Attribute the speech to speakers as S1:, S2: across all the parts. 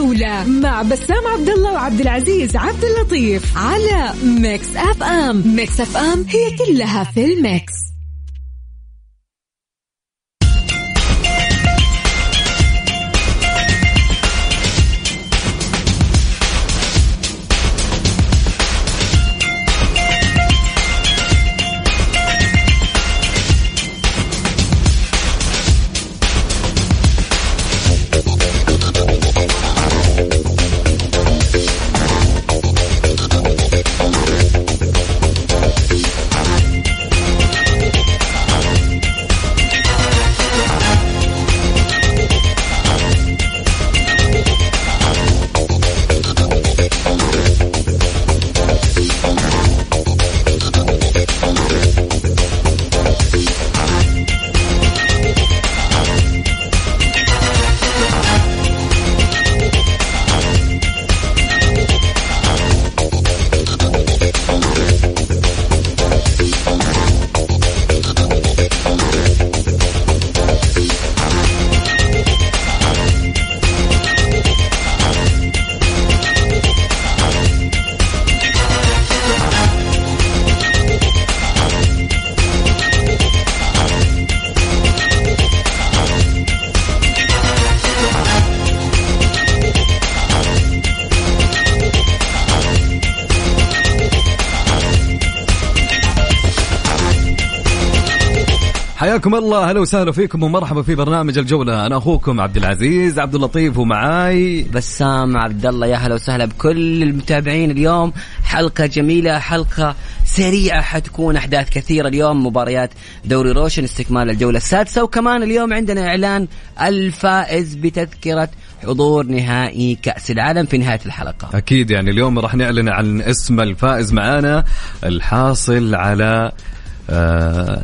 S1: الجولة مع بسام عبد الله وعبد العزيز عبد اللطيف على Mix FM. Mix FM هي كلها في ال mix.
S2: حياكم الله. أهلا وسهلا فيكم ومرحبا في برنامج الجولة. أنا أخوكم عبد العزيز عبد اللطيف ومعاي
S3: بسام عبد الله. يا هلا وسهلا بكل المتابعين اليوم. حلقة جميلة حلقة سريعة. حتكون أحداث كثيرة اليوم مباريات دوري روشن استكمال الجولة السادسة. وكمان اليوم عندنا إعلان الفائز بتذكرة حضور نهائي كأس العالم في نهاية الحلقة.
S2: أكيد يعني اليوم راح نعلن عن اسم الفائز معانا الحاصل على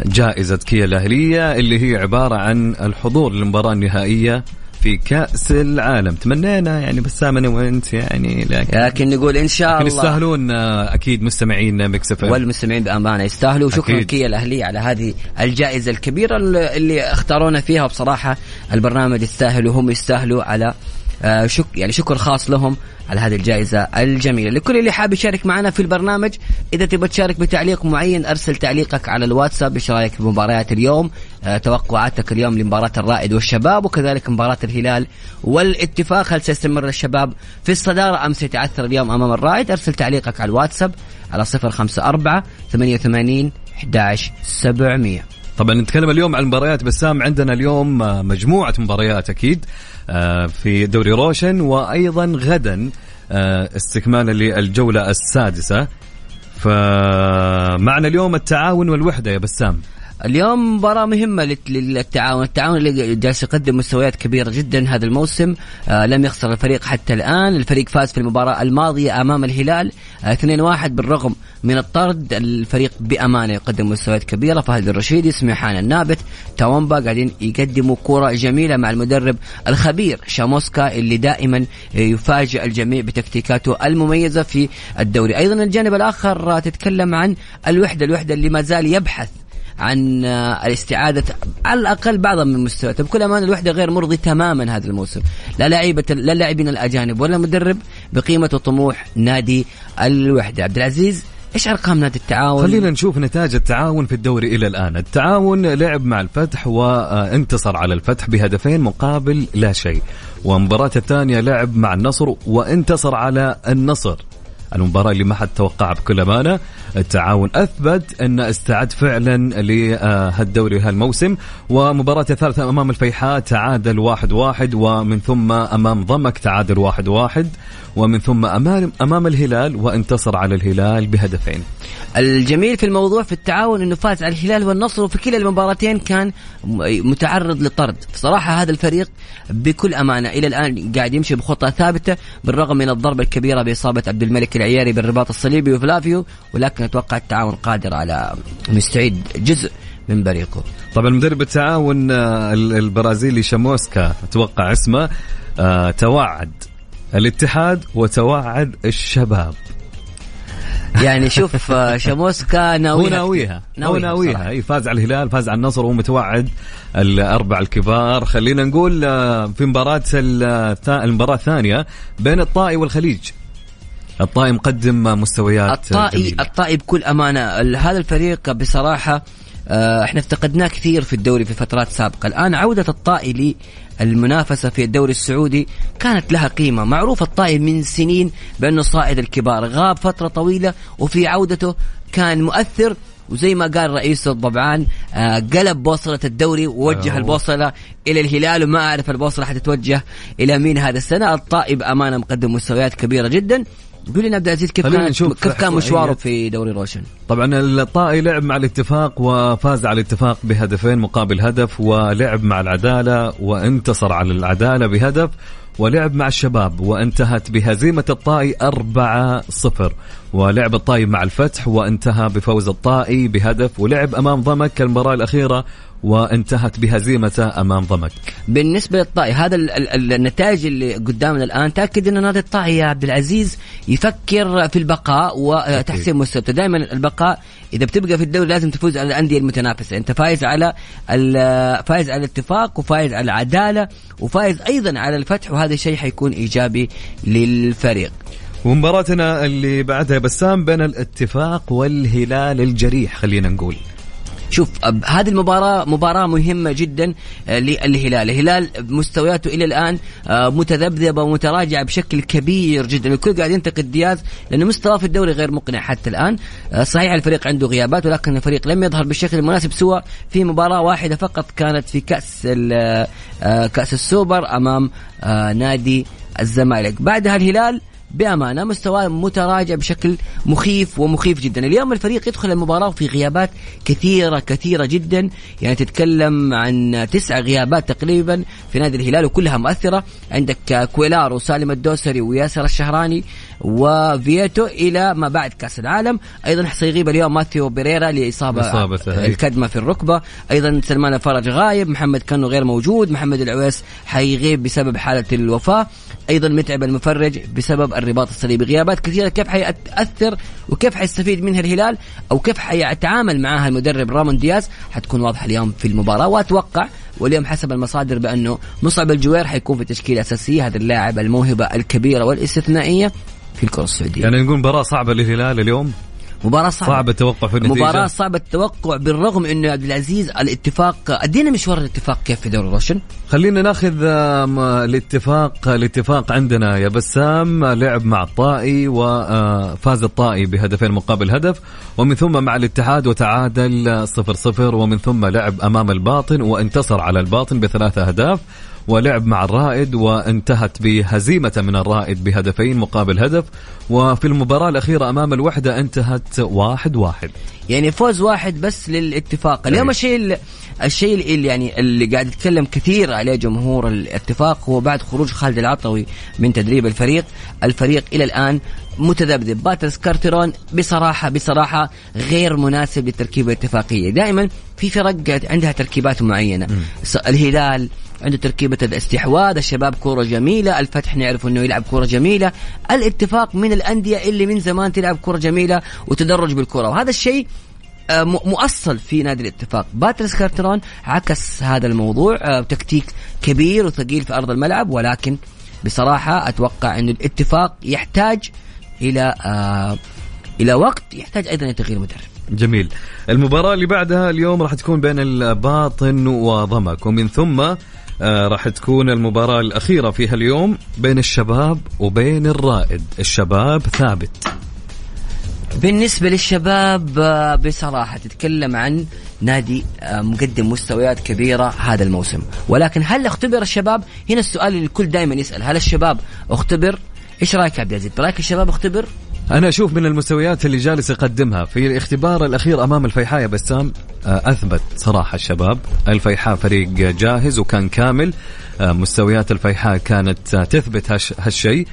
S2: جائزة كيا الأهلية اللي هي عبارة عن الحضور للمباراة النهائية في كأس العالم. تمنينا يعني بس أنا وأنت يعني
S3: لكن, لكن نقول إن شاء الله.
S2: يستاهلون آه، أكيد مستمعين مكسف
S3: والمستمعين بأمانة يستاهلوا. وشكرا كيا الأهلية على هذه الجائزة الكبيرة اللي اختارونا فيها. بصراحة البرنامج يستاهل وهم يستاهلوا على آه، شك يعني شكر خاص لهم على هذه الجائزة الجميلة. لكل اللي حاب يشارك معنا في البرنامج إذا تبغى تشارك بتعليق معين أرسل تعليقك على الواتساب. إيش رأيك في مباريات اليوم؟ أه توقعاتك اليوم لمباراة الرائد والشباب وكذلك مباراة الهلال والاتفاق. هل سيستمر الشباب في الصدارة أم سيتعثر اليوم أمام الرائد؟ أرسل تعليقك على الواتساب على 054 88 11 700
S2: طبعا نتكلم اليوم عن المباريات بسام عندنا اليوم آه، مجموعة مباريات أكيد. آه، في دوري روشن وأيضا غدا آه، استكمالا للجولة السادسة. فمعنا اليوم التعاون والوحدة يا بسام.
S3: اليوم مباراة مهمة للتعاون، التعاون اللي جالس يقدم مستويات كبيرة جدا هذا الموسم، آه لم يخسر الفريق حتى الآن، الفريق فاز في المباراة الماضية أمام الهلال آه 2-1 بالرغم من الطرد، الفريق بأمانة يقدم مستويات كبيرة، فهد الرشيدي، سميحان النابت، تاومبا قاعدين يقدموا كرة جميلة مع المدرب الخبير شاموسكا اللي دائما يفاجئ الجميع بتكتيكاته المميزة في الدوري، أيضا الجانب الآخر تتكلم عن الوحدة، الوحدة اللي ما زال يبحث عن الاستعادة على الأقل بعضا من مستوياته بكل أمان الوحدة غير مرضي تماما هذا الموسم. لا لاعيبة لا لاعبين الأجانب ولا مدرب بقيمة وطموح نادي الوحدة. عبد العزيز إيش أرقام نادي التعاون؟
S2: خلينا نشوف نتائج التعاون في الدوري إلى الآن، التعاون لعب مع الفتح وانتصر على الفتح بهدفين مقابل لا شيء، والمباراة الثانية لعب مع النصر وانتصر على النصر. المباراة اللي ما حد توقعها بكل أمانة. التعاون أثبت أن استعد فعلا لهالدوري هالموسم ومباراة الثالثة أمام الفيحاء تعادل واحد واحد ومن ثم أمام ضمك تعادل واحد واحد. ومن ثم أمام, أمام الهلال وانتصر على الهلال بهدفين.
S3: الجميل في الموضوع في التعاون إنه فاز على الهلال والنصر وفي كلا المباراتين كان متعرض لطرد. صراحة هذا الفريق بكل أمانة إلى الآن قاعد يمشي بخطة ثابتة بالرغم من الضربة الكبيرة بإصابة عبد الملك العياري بالرباط الصليبي وفلافيو ولكن أتوقع التعاون قادر على مستعيد جزء من بريقه.
S2: طبعا مدرب التعاون البرازيلي شاموسكا أتوقع اسمه آه، توعد الاتحاد وتوعد الشباب.
S3: يعني شوف آه، شاموسكا ناويها.
S2: هو ناويها. هو ناويها أي فاز على الهلال فاز على النصر ومتوعد الاربع الكبار. خلينا نقول آه، في مباراة المباراة الثانية بين الطائي والخليج. الطائي مقدم مستويات
S3: الطائي جميلة. الطائي بكل أمانة. هذا الفريق بصراحة آه، إحنا افتقدناه كثير في الدوري في فترات سابقة. الآن عودة الطائي للمنافسه في الدوري السعودي كانت لها قيمة. معروف الطائي من سنين بأنه صائد الكبار. غاب فترة طويلة وفي عودته كان مؤثر وزي ما قال رئيس الضبعان آه قلب بوصلة الدوري ووجه أوه. البوصلة إلى الهلال وما أعرف البوصلة حتتوجه إلى مين هذا السنة. الطائي بأمانة مقدم مستويات كبيرة جدا. قول لنا عبد العزيز كيف كان كيف كان مشواره في دوري روشن؟
S2: طبعا الطائي لعب مع الاتفاق وفاز على الاتفاق بهدفين مقابل هدف ولعب مع العدالة وانتصر على العدالة بهدف ولعب مع الشباب وانتهت بهزيمة الطائي 4-0 ولعب الطائي مع الفتح وانتهى بفوز الطائي بهدف ولعب أمام ضمك المباراة الأخيرة وانتهت بهزيمته أمام ضمك.
S3: بالنسبة للطائي هذا النتائج اللي قدامنا الآن. تأكد إن نادي الطائي يا عبد العزيز يفكر في البقاء وتحسين مستوى. دائما البقاء إذا بتبقى في الدوري لازم تفوز على الأندية المتنافسة. أنت فايز على فايز على الاتفاق وفايز على العدالة وفايز أيضا على الفتح وهذا الشيء حيكون إيجابي للفريق.
S2: ومباراتنا اللي بعدها بسام بين الاتفاق والهلال الجريح خلينا نقول.
S3: شوف هذه المباراة مباراة مهمة جدا آه، للهلال، الهلال مستوياته إلى الآن آه، متذبذبة ومتراجعة بشكل كبير جدا، الكل قاعد ينتقد دياز لأنه مستواه في الدوري غير مقنع حتى الآن، آه، صحيح الفريق عنده غيابات ولكن الفريق لم يظهر بالشكل المناسب سوى في مباراة واحدة فقط كانت في كأس كأس السوبر أمام نادي الزمالك، بعدها الهلال بأمانة مستواه متراجع بشكل مخيف ومخيف جدا. اليوم الفريق يدخل المباراة في غيابات كثيرة كثيرة جدا. يعني تتكلم عن تسع غيابات تقريبا في نادي الهلال وكلها مؤثرة. عندك كويلار وسالم الدوسري وياسر الشهراني وفييتو إلى ما بعد كأس العالم. أيضا سيغيب اليوم ماثيو بيريرا لإصابة الكدمة في الركبة. أيضا سلمان الفرج غايب. محمد كانو غير موجود. محمد العويس حيغيب بسبب حالة الوفاة. أيضا متعب المفرج بسبب الرباط الصليبي. غيابات كثيرة كيف حيأثر وكيف حيستفيد منها الهلال أو كيف حيتعامل معها المدرب رامون دياز؟ حتكون واضحة اليوم في المباراة. وأتوقع واليوم حسب المصادر بأنه مصعب الجوير حيكون في تشكيلة أساسية هذا اللاعب الموهبة الكبيرة والاستثنائية في الكرة السعودية.
S2: يعني نقول مباراة صعبة للهلال اليوم؟
S3: مباراة صعبة.
S2: صعب التوقع في النتيجة.
S3: مباراة صعبة التوقع بالرغم انه عبد العزيز الاتفاق أدينا مشوار الاتفاق كيف في دوري روشن
S2: خلينا ناخذ الاتفاق الاتفاق عندنا يا بسام. لعب مع الطائي وفاز آه، الطائي بهدفين مقابل هدف. ومن ثم مع الاتحاد وتعادل صفر صفر. ومن ثم لعب أمام الباطن وانتصر على الباطن بثلاثة أهداف. ولعب مع الرائد وانتهت بهزيمة من الرائد بهدفين مقابل هدف. وفي المباراة الأخيرة أمام الوحدة انتهت واحد واحد.
S3: يعني فوز واحد بس للاتفاق. اليوم الشيء الشيء اللي يعني اللي قاعد يتكلم كثير عليه جمهور الاتفاق هو بعد خروج خالد العطوي من تدريب الفريق. الفريق إلى الآن متذبذب. باترس كارتيرون بصراحة بصراحة غير مناسب للتركيبة الاتفاقية. دائما في فرق عندها تركيبات معينة. الهلال عنده تركيبة الاستحواذ الشباب كورة جميلة الفتح نعرف أنه يلعب كورة جميلة. الاتفاق من الأندية اللي من زمان تلعب كورة جميلة وتدرج بالكرة وهذا الشيء آه، مؤصل في نادي الاتفاق. باتريس كارترون عكس هذا الموضوع آه، تكتيك كبير وثقيل في أرض الملعب. ولكن بصراحة أتوقع أن الاتفاق يحتاج إلى آه، إلى وقت يحتاج أيضا لتغيير مدرب.
S2: جميل. المباراة اللي بعدها اليوم راح تكون بين الباطن وضمك ومن ثم آه راح تكون المباراة الأخيرة فيها اليوم بين الشباب وبين الرائد. الشباب ثابت.
S3: بالنسبة للشباب آه، بصراحة تتكلم عن نادي آه، مقدم مستويات كبيرة هذا الموسم. ولكن هل اختبر الشباب؟ هنا السؤال اللي الكل دائما يسأل. هل الشباب اختبر؟ إيش رأيك عبد العزيز؟ برأيك الشباب اختبر
S2: أنا أشوف من المستويات اللي جالس يقدمها في الاختبار الأخير أمام الفيحاء يا بسام آه، أثبت صراحة الشباب. الفيحاء فريق جاهز وكان كامل آه، مستويات الفيحاء كانت آه، تثبت هالشيء.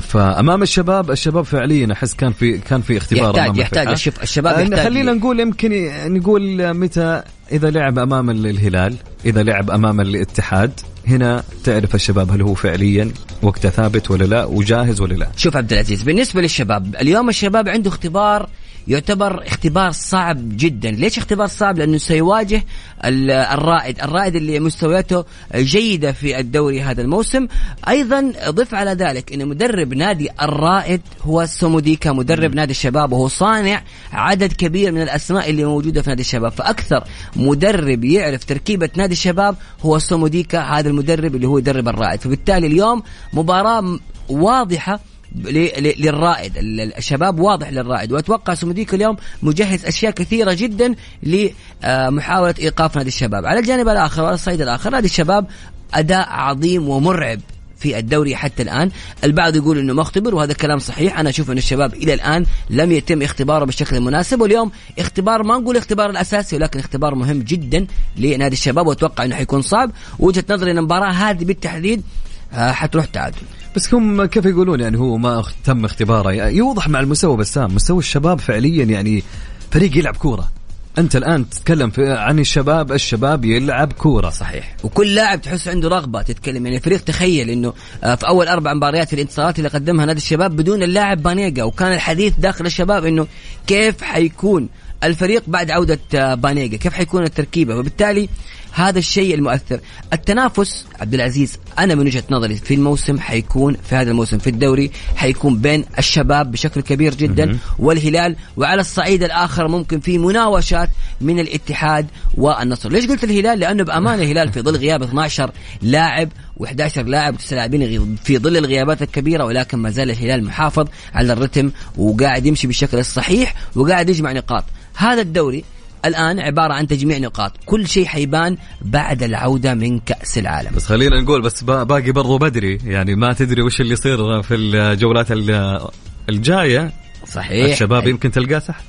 S2: فأمام الشباب الشباب فعليا أحس كان في كان في اختبار
S3: يحتاج أمام يحتاج. الشف الشباب يحتاج
S2: خلينا نقول يمكن نقول متى إذا لعب أمام الهلال إذا لعب أمام الاتحاد. هنا تعرف الشباب هل هو فعليا وقته ثابت ولا لا وجاهز ولا لا؟
S3: شوف عبد العزيز بالنسبة للشباب اليوم الشباب عنده اختبار يعتبر اختبار صعب جدا. ليش اختبار صعب؟ لأنه سيواجه الرائد. الرائد اللي مستوياته جيدة في الدوري هذا الموسم. أيضا ضف على ذلك إن مدرب نادي الرائد هو سوموديكا. مدرب نادي الشباب وهو صانع عدد كبير من الأسماء اللي موجودة في نادي الشباب. فأكثر مدرب يعرف تركيبة نادي الشباب هو سوموديكا هذا المدرب اللي هو يدرب الرائد. فبالتالي اليوم مباراة واضحة للرائد. الشباب واضح للرائد. وأتوقع سموديك اليوم مجهز أشياء كثيرة جدا لمحاوله إيقاف نادي الشباب. على الجانب الآخر وعلى الصعيد الآخر نادي الشباب أداء عظيم ومرعب في الدوري حتى الآن. البعض يقول إنه مختبر وهذا كلام صحيح. أنا أشوف إن الشباب إلى الآن لم يتم اختباره بالشكل المناسب. واليوم اختبار ما نقول اختبار الأساسي ولكن اختبار مهم جدا لنادي الشباب. وأتوقع إنه حيكون صعب. وجهة نظري إن المباراة هذه بالتحديد آه، حتروح تعادل.
S2: بس هم كيف يقولون يعني هو ما تم اختباره. يعني يوضح مع المستوى بسام. مستوى الشباب فعليا يعني فريق يلعب كورة. أنت الآن تتكلم في عن الشباب الشباب يلعب كورة.
S3: صحيح. وكل لاعب تحس عنده رغبة تتكلم. يعني الفريق تخيل إنه آه، في أول أربع مباريات في الانتصارات اللي قدمها نادي الشباب بدون اللاعب بانيجا. وكان الحديث داخل الشباب إنه كيف حيكون الفريق بعد عودة آه، بانيجا؟ كيف حيكون التركيبة؟ وبالتالي هذا الشيء المؤثر. التنافس عبد العزيز أنا من وجهة نظري في الموسم حيكون في هذا الموسم في الدوري حيكون بين الشباب بشكل كبير جدا والهلال وعلى الصعيد الآخر ممكن في مناوشات من الاتحاد والنصر. ليش قلت الهلال؟ لأنه بأمانة الهلال في ظل غياب 12 لاعب و11 لاعب وتسع لاعبين في ظل الغيابات الكبيرة ولكن ما زال الهلال محافظ على الرتم وقاعد يمشي بالشكل الصحيح وقاعد يجمع نقاط. هذا الدوري الآن عبارة عن تجميع نقاط. كل شيء حيبان بعد العودة من كأس العالم.
S2: بس خلينا نقول بس باقي برضو بدري. يعني ما تدري وش اللي يصير في الجولات الجاية.
S3: صحيح.
S2: الشباب يمكن تلقاه تحت.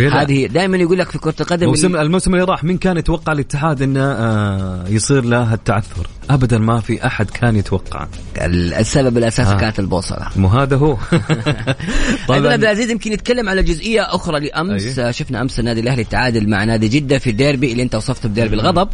S3: هذه دائما يقول لك في كرة القدم
S2: الموسم الموسم اللي راح مين كان يتوقع الاتحاد إنه آه يصير له التعثر؟ ابدا ما في أحد كان يتوقع.
S3: السبب الاساسي آه. كانت البوصلة.
S2: مو هذا هو.
S3: طبعا. عبد العزيز يمكن يتكلم على جزئية أخرى لأمس. أيه. شفنا أمس النادي الأهلي تعادل مع نادي جدة في الديربي اللي أنت وصفته بديربي الغضب.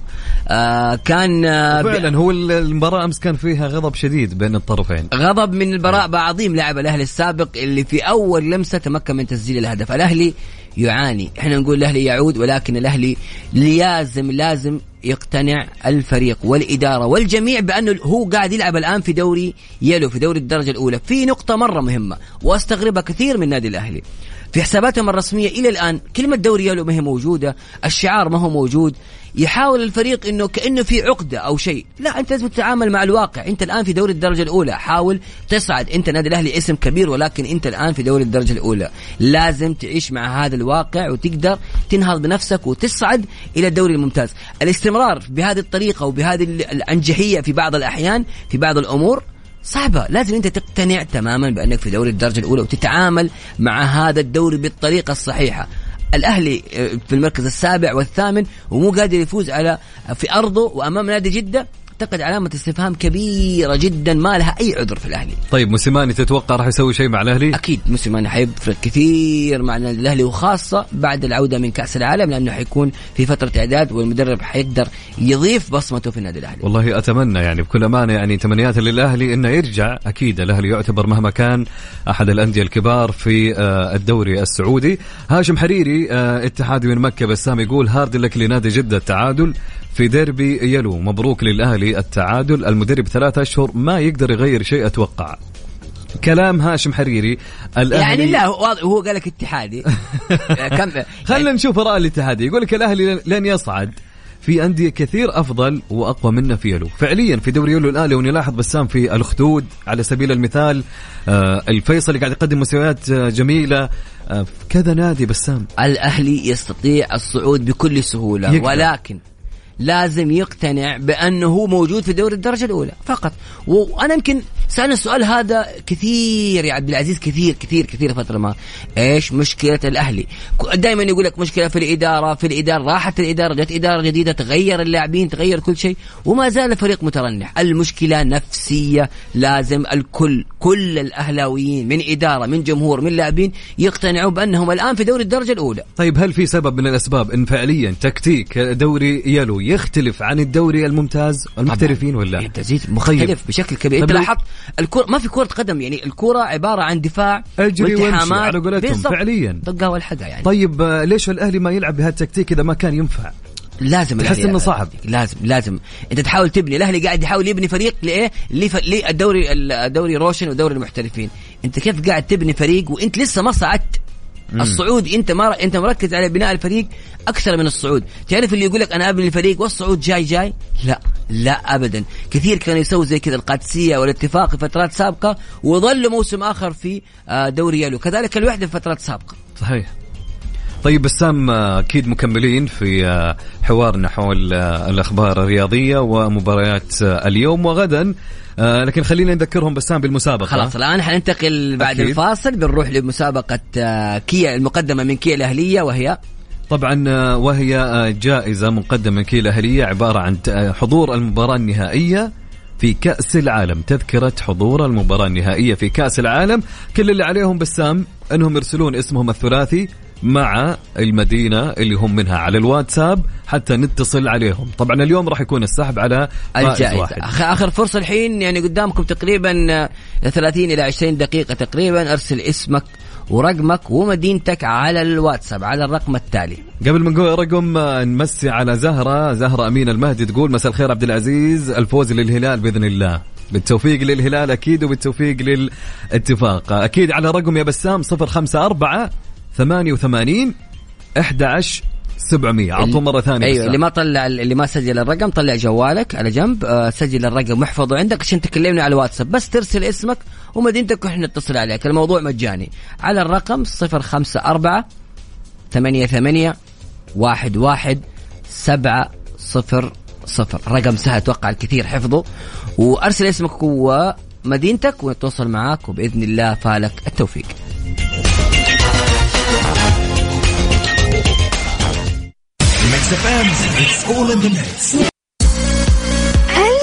S3: آه كان
S2: آه فعلا هو المباراة أمس كان فيها غضب شديد بين الطرفين.
S3: غضب من البراء أيه. عظيم لاعب الأهلي السابق اللي في أول لمسة تمكن من تسجيل الهدف. الأهلي يعاني. إحنا نقول الأهلي يعود ولكن الأهلي لازم لازم يقتنع الفريق والإدارة والجميع بأنه هو قاعد يلعب الآن في دوري يلو في دوري الدرجة الأولى. في نقطة مرة مهمة وأستغربها كثير من نادي الأهلي. في حساباتهم الرسمية إلى الآن كلمة دوري يلو ما هي موجودة الشعار ما هو موجود. يحاول الفريق إنه كأنه في عقدة أو شيء. لا أنت لازم تتعامل مع الواقع. أنت الآن في دوري الدرجة الأولى. حاول تصعد. أنت نادي الأهلي اسم كبير ولكن أنت الآن في دوري الدرجة الأولى. لازم تعيش مع هذا الواقع وتقدر تنهض بنفسك وتصعد إلى الدوري الممتاز. الاستمرار بهذه الطريقة وبهذه الأنجحية في بعض الأحيان في بعض الأمور صعبة. لازم أنت تقتنع تماما بأنك في دوري الدرجة الأولى وتتعامل مع هذا الدوري بالطريقة الصحيحة. الأهلي آه، في المركز السابع والثامن ومو قادر يفوز على في أرضه وأمام نادي جدة. اعتقد علامة استفهام كبيرة جدا ما لها أي عذر في الأهلي.
S2: طيب موسيماني تتوقع راح يسوي شيء مع الأهلي؟
S3: أكيد موسيماني حيفرق كثير مع الأهلي وخاصة بعد العودة من كأس العالم لأنه حيكون في فترة إعداد والمدرب حيقدر يضيف بصمته في النادي الأهلي.
S2: والله أتمنى يعني بكل أمانة يعني تمنيات للأهلي إنه يرجع أكيد الأهلي يعتبر مهما كان أحد الأندية الكبار في آه، الدوري السعودي. هاشم حريري آه، اتحادي من مكة بسام يقول هارد لك لنادي جدة التعادل في ديربي يلو. مبروك للأهلي التعادل. المدرب ثلاثة أشهر ما يقدر يغير شيء أتوقع. كلام هاشم حريري
S3: الأهلي يعني لا هو قال لك اتحادي.
S2: كم خلينا نشوف رأي الاتحادي. يقول لك الأهلي لن يصعد. في أندية كثير أفضل وأقوى منه في يلو. فعليا في دوري يلو الان لو نلاحظ بسام في الأخدود على سبيل المثال آه الفيصلي قاعد يقدم مستويات آه جميلة. آه كذا نادي بسام.
S3: الأهلي يستطيع الصعود بكل سهولة يقدر. ولكن لازم يقتنع بأنه هو موجود في دوري الدرجة الأولى فقط. وأنا يمكن سألنا السؤال هذا كثير يا عبد العزيز كثير كثير كثير فتره ما إيش مشكلة الأهلي؟ دائما يقول لك مشكلة في الإدارة في الإدارة راحت الإدارة جت إدارة جديدة تغير اللاعبين تغير كل شيء وما زال الفريق مترنح. المشكلة نفسية لازم الكل كل الأهلاويين من إدارة من جمهور من لاعبين يقتنعوا بأنهم الآن في دوري الدرجة الأولى.
S2: طيب هل في سبب من الأسباب إن فعليا تكتيك دوري يلو يختلف عن الدوري الممتاز المحترفين ولا
S3: أنت زيد مختلف. بشكل كبير
S2: أنت
S3: لاحظت الكرة ما في كرة قدم يعني الكرة عبارة عن دفاع
S2: أجري
S3: وأمشي.
S2: على قولتهم. فعليا
S3: طقها والحقها يعني
S2: طيب آه، ليش الأهلي ما يلعب بهالتكتيك إذا ما كان ينفع
S3: لازم
S2: تحس
S3: يلعب.
S2: صعب.
S3: لازم لازم أنت تحاول تبني الأهلي قاعد يحاول يبني فريق لإيه؟ للدوري الدوري روشن ودوري المحترفين أنت كيف قاعد تبني فريق وأنت لسه ما صعدت الصعود انت ما انت مركز على بناء الفريق أكثر من الصعود. تعرف اللي يقول لك أنا أبني الفريق والصعود جاي جاي؟ لا لا ابدا. كثير كانوا يسووا زي كذا القادسية والاتفاق في فترات سابقة وظلوا موسم آخر في آه، دوري يلو. كذلك الوحدة في فترات سابقة.
S2: صحيح. طيب بسام آه، أكيد مكملين في آه، حوارنا حول الأخبار الرياضية ومباريات اليوم. وغدا آه، لكن خلينا نذكرهم بسام بالمسابقة.
S3: خلاص الآن حننتقل بعد
S2: أكيد.
S3: الفاصل بنروح لمسابقة آه، كيا المقدمة من كيا الأهلية وهي؟
S2: طبعا آه، وهي آه، جائزة مقدمة من كيل اهليه عبارة عن آه، حضور المباراة النهائية في كأس العالم. تذكرة حضور المباراة النهائية في كأس العالم. كل اللي عليهم بسام أنهم يرسلون اسمهم الثلاثي. مع المدينة اللي هم منها على الواتساب حتى نتصل عليهم. طبعا اليوم راح يكون السحب على فائز
S3: الجائزة.
S2: واحد.
S3: آخر- آخر فرصة الحين يعني قدامكم تقريبا آه، 30 إلى 20 دقيقة تقريبا. أرسل اسمك ورقمك ومدينتك على الواتساب على الرقم التالي.
S2: قبل ما نقول رقم آه، نمسي على زهرة. زهرة أمين المهدي تقول مساء الخير عبد العزيز. الفوز للهلال بإذن الله. بالتوفيق للهلال أكيد وبالتوفيق للاتفاق. أكيد على رقم يا بسام 054 88 11 700 أعطوه مرة ثانية أيوه.
S3: اللي ما طلع اللي ما سجل الرقم طلع جوالك على جنب. آه، سجل الرقم واحفظه عندك عشان تكلمني على الواتساب. بس ترسل اسمك ومدينتك وإحنا نتصل عليك. الموضوع مجاني. على الرقم 054 ثمانية ثمانية واحد واحد سبعة صفر صفر. رقم سهل أتوقع الكثير. حفظه وأرسل اسمك ومدينتك ونتواصل معاك وبإذن الله فالك التوفيق.
S4: Mix FM, it's all in the mix.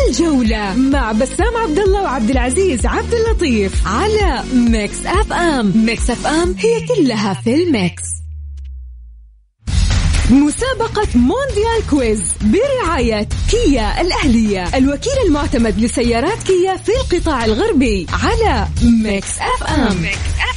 S1: الجولة مع بسام عبد الله وعبد العزيز عبد اللطيف على Mix FM Mix FM هي كلها في ال mix. مسابقة مونديال quiz برعاية كيا الأهلية. الوكيل المعتمد لسيارات كيا في القطاع الغربي على Mix FM Mix FM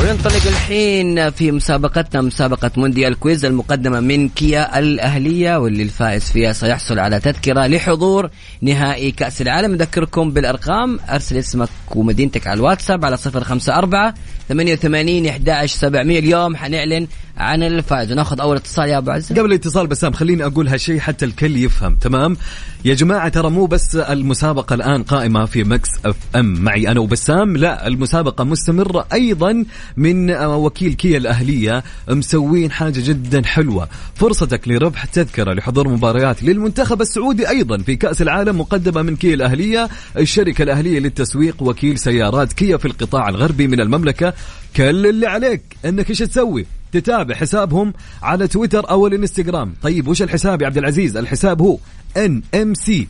S3: وننطلق الحين في مسابقتنا مسابقة مونديال quiz المقدمة من كيا الأهلية واللي الفائز فيها سيحصل على تذكرة لحضور نهائي كأس العالم. نذكركم بالأرقام أرسل اسمك ومدينتك على الواتساب على 054 88 11 700 اليوم حنعلن عن الفائز. وناخذ أول اتصال يا أبو عزة.
S2: قبل الاتصال بسام خليني أقول هالشيء حتى الكل يفهم. تمام؟ يا جماعة ترى مو بس المسابقة الآن قائمة في Mix FM. معي أنا وبسام؟ لا المسابقة مستمرة أيضا من وكيل كيا الأهلية مسوين حاجة جدا حلوة. فرصتك لربح تذكرة لحضور مباريات للمنتخب السعودي أيضا في كأس العالم مقدمة من كيا الأهلية. الشركة الأهلية للتسويق وكيل سيارات كيا في القطاع الغربي من المملكة كل اللي عليك انك إيش تسوي؟ تتابع حسابهم على تويتر أو الانستغرام. طيب وش الحساب يا عبد العزيز؟ الحساب هو ان ام سي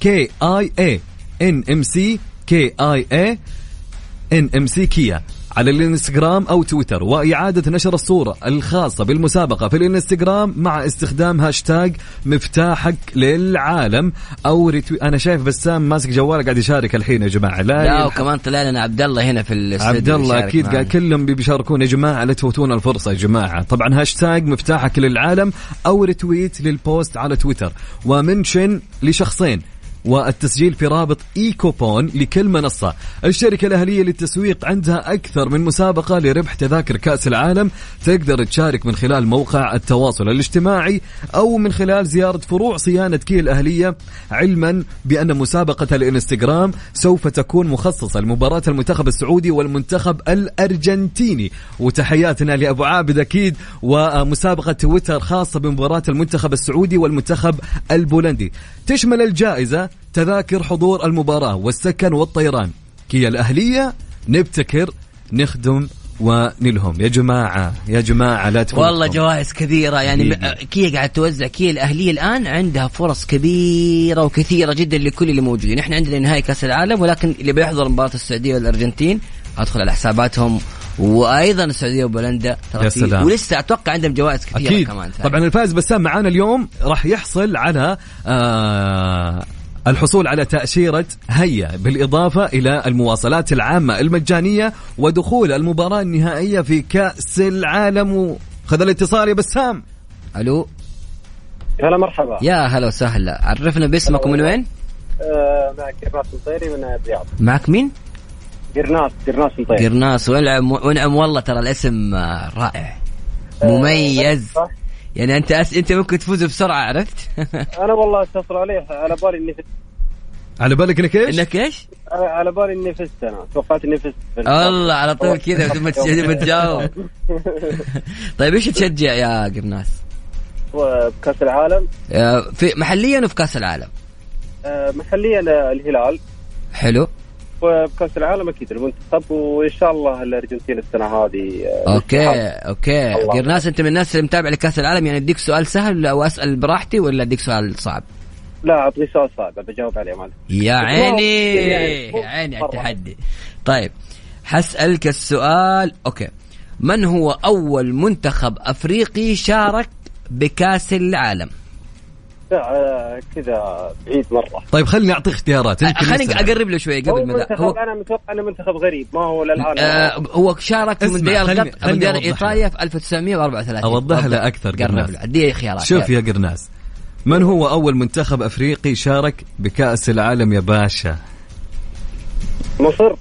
S2: كي اي اي ان ام سي كي اي اي ان ام سي كيا على الانستغرام أو تويتر وإعادة نشر الصورة الخاصة بالمسابقة في الانستغرام مع استخدام هاشتاج مفتاحك للعالم أو retweet أنا شايف بسام ماسك جواله قاعد يشارك الحين يا جماعة. لا,
S3: لا. وكمان طلع لنا عبد الله هنا في الاستوديو
S2: عبد الله
S3: أكيد.
S2: قاعد كلهم بيشاركون. يا جماعة لا تفوتون الفرصة يا جماعة. طبعا هاشتاج مفتاحك للعالم أو retweet لل post على تويتر. و mention لشخصين. والتسجيل في رابط اي كوبون لكل منصة. الشركة الأهلية للتسويق عندها أكثر من مسابقة لربح تذاكر كأس العالم. تقدر تشارك من خلال موقع التواصل الاجتماعي أو من خلال زيارة فروع صيانة كيا الأهلية علما بأن مسابقة الإنستغرام سوف تكون مخصصة لمباراة المنتخب السعودي والمنتخب الأرجنتيني. وتحياتنا لأبو عابد أكيد ومسابقة تويتر خاصة بمباراة المنتخب السعودي والمنتخب البولندي. تشمل الجائزة تذاكر حضور المباراة والسكن والطيران. كيا الأهلية نبتكر نخدم ونلهم. يا جماعة يا جماعة لا تفوتكم
S3: والله جوائز كبيرة يعني كيا قاعد توزع كيا الأهلية الآن عندها فرص كبيرة وكثيرة جدا لكل اللي موجودين. إحنا عندنا نهائي كأس العالم ولكن اللي بيحضر مباراة السعودية والأرجنتين أدخل على حساباتهم. وأيضا السعودية وبولندا
S2: يا سلام.
S3: ولسه أتوقع عندهم جوائز كثيرة
S2: أكيد.
S3: كمان.
S2: طبعا الفائز بسام معانا اليوم راح يحصل على آه الحصول على تأشيرة هيا بالإضافة إلى المواصلات العامة المجانية ودخول المباراة النهائية في كأس العالم. خذ الاتصال يا بسام.
S3: ألو.
S5: هلا مرحبا.
S3: يا هلا وسهلا. عرفنا باسمك ومن وين؟
S5: آه معك قرناس مطيري من الرياض.
S3: معك مين؟
S5: قرناس قرناس مطيري
S3: قرناص ونعم ونعم والله ترى الاسم آه، رائع. مميز.
S5: صح.
S3: يعني أنت أس... أنت ممكن تفوز بسرعة عرفت؟
S5: أنا والله اتصل عليه على بالي إني فزت
S2: على بالك إنك إيش؟
S3: إنك إيش؟
S5: على- على بالي إني فزت أنا توقعت إني فزت في
S3: الله على طول كذا بدون ما تج- بدون ما تجاوب طيب إيش تشجع يا قرناس؟
S5: بكأس العالم
S3: آه، في محليا وفي كأس العالم
S5: آه، محليا الهلال
S3: حلو
S5: وبكاس العالم أكيد المنتخب وإن شاء الله الأرجنتين السنة هذه آه،
S3: أوكي.
S5: Okay.
S3: قرناس أنت من الناس اللي متابع لكأس العالم يعني أديك سؤال سهل واسال براحتي ولا أديك سؤال صعب؟
S5: لا اعطني سؤال صعب بجاوب عليه مالك
S3: يا عيني يا عيني على. التحدي طيب حسألك السؤال okay من هو أول منتخب أفريقي شارك بكأس العالم؟
S5: كذا بعيد مرة.
S2: طيب خليني أعطيك اختيارات. يمكن
S3: خليني. أقرب له شوي قبل ما
S5: منتخب
S3: هو
S5: أنا متوقع إنه منتخب غريب. ما هو للآن.
S3: آه هو شارك في مونديال قطر مونديال
S2: أوضح
S3: إيطاليا في 1934
S2: أوضح له أكثر،
S3: قرب
S2: قرناس.
S3: له. اديه خيارات
S2: شوف. يا قرناس من هو أول منتخب أفريقي شارك بكأس العالم يا باشا؟
S5: مصر.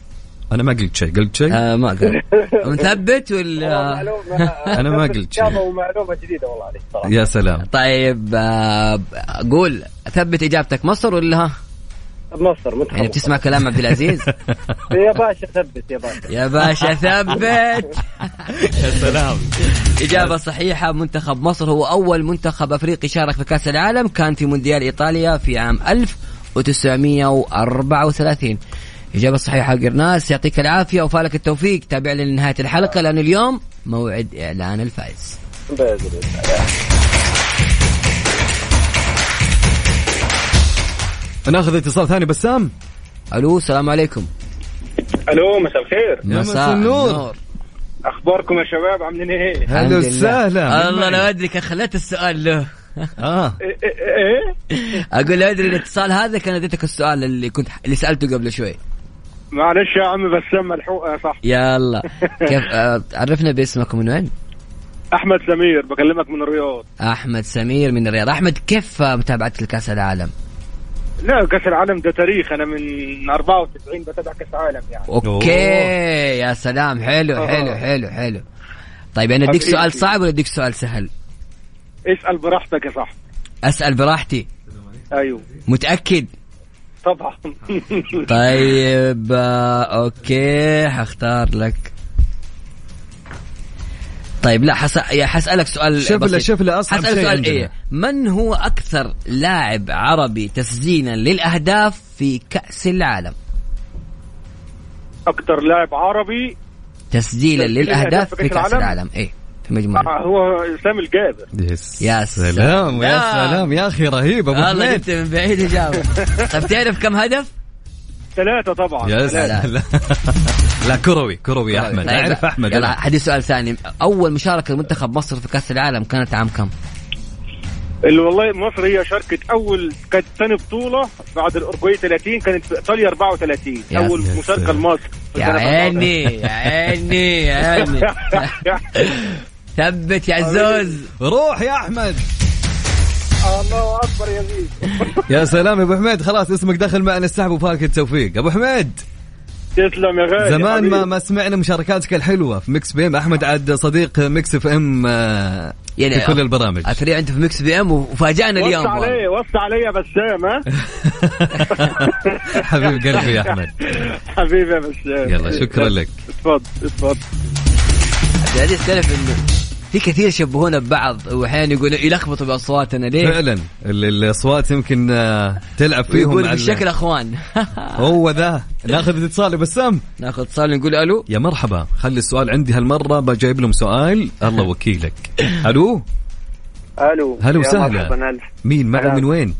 S2: أنا ما قلت شيء قلت شيء؟
S3: آه ما قال مثبت
S5: والله
S3: ولا
S5: معلومه
S2: أنا ما قلت شيء.
S5: إجابة ومعلومه جديدة والله عليك صراحة
S2: يا سلام
S3: طيب آه قول ثبت إجابتك مصر ولا ها؟
S5: مصر منتخب
S3: يعني
S5: مصر.
S3: بتسمع كلام عبد العزيز؟
S5: يا باشا ثبت يا باشا
S3: يا باشا ثبت
S2: يا سلام
S3: إجابة صحيحة منتخب مصر هو أول منتخب أفريقي شارك في كأس العالم كان في مونديال إيطاليا في عام 1934 إجابة صحيحة قرناس يعطيك العافية وفالك التوفيق تابع لنا لنهاية الحلقة لأن اليوم موعد إعلان الفائز
S5: بإذن الله
S2: ناخذ اتصال ثاني بسام
S3: ألو السلام عليكم
S5: ألو مساء الخير
S2: مساء النور.
S5: أخباركم يا شباب عاملين إيه؟
S3: الحمد
S2: هلا
S3: لله.
S2: وسهلا
S3: الله لو أدري كان خليت السؤال له
S2: آه
S5: إيه إيه؟ إيه؟
S3: أقول لو أدري الاتصال هذا كان أديتك السؤال اللي كنت اللي سألته قبل شوي
S5: معلش يا عمي بسام ملحوقه صح.
S3: يلا. كيف آه، عرفنا باسمك من وين؟
S5: أحمد سمير بكلمك من الرياض.
S3: أحمد سمير من الرياض. أحمد كيف متابعتك لكأس العالم؟
S5: لا كأس العالم ده تاريخ. أنا من 94 بتابع كأس العالم يعني.
S3: أوكي. يا سلام. حلو
S5: آه.
S3: حلو حلو حلو. طيب أنا
S5: أديك.
S3: سؤال صعب ولا اديك سؤال سهل.
S5: اسأل براحتك يا صاحبي.
S3: أسأل براحتي.
S5: أيوه.
S3: متأكد؟
S5: طبعا
S3: طيب آه، okay حختار لك طيب لا حس... يا حسألك سؤال
S2: شوف له-. شوف له أصعب
S3: حسألك
S2: شيء
S3: سؤال
S2: عندنا.
S3: إيه من هو أكثر لاعب عربي تسجيلا للأهداف في كأس العالم
S5: أكثر لاعب عربي
S3: تسجيلا
S5: تسجيل
S3: للأهداف في
S5: كأس العالم؟
S3: العالم إيه مجموعة.
S5: آه، هو إسلام الجابر.
S2: Yes.
S3: يا
S2: سلام. يا
S3: سلام.
S2: سلام. يا أخي رهيب أبو
S3: والله جبت من بعيد إجابة. طيب تعرف كم هدف؟
S5: ثلاثة طبعا.
S2: يا. سلام. لا كروي كروي يا أحمد.
S3: طيب،
S2: أعرف أحمد.
S3: يلا. حديث سؤال ثاني. أول مشاركة لمنتخب مصر في كأس العالم كانت عام كم؟
S5: اللي والله مصر هي شاركت أول كانت ثاني بطولة بعد الأورجواي 30 كانت في ايطاليا 34
S3: يا
S5: أول
S2: سلام.
S5: مشاركة لمصر
S3: يا عيني يا عيني يا عيني. ثبت يا عزوز.
S2: روح يا أحمد.
S5: الله أكبر يا زيد.
S2: يا سلام يا أبو حميد. خلاص اسمك دخل معنا السحب وفالك التوفيق. أبو حميد.
S5: تسلم يا غالي.
S2: زمان. ما ما سمعنا مشاركاتك الحلوة في Mix FM. أحمد عاد صديق Mix FM آه،
S3: يعني
S2: في كل البرامج.
S3: اثري أنت في Mix FM وفاجأنا
S5: وص
S3: اليوم.
S5: علي وص علي يا بسام ها؟
S2: حبيب قلبي يا أحمد.
S5: حبيبي يا بسام.
S2: يلا شكرا لك.
S5: اتفضل اتفضل.
S3: قاعد يختلف إنه في كثير يشبهونا ببعض وأحيانا يقولوا يلخبطوا بأصواتنا ليه؟
S2: فعلا. ال- الأصوات يمكن آه، تلعب فيهم
S3: يقول بالشكل أخوان.
S2: هو ذا. ناخذ اتصال. يا بسام
S3: ناخذ اتصال نقول ألو.
S2: يا مرحبا. خلي السؤال عندي هالمرة بجايب لهم سؤال. الله وكيلك. ألو؟
S5: ألو.
S2: هلا وسهلا. مين معي. من وين؟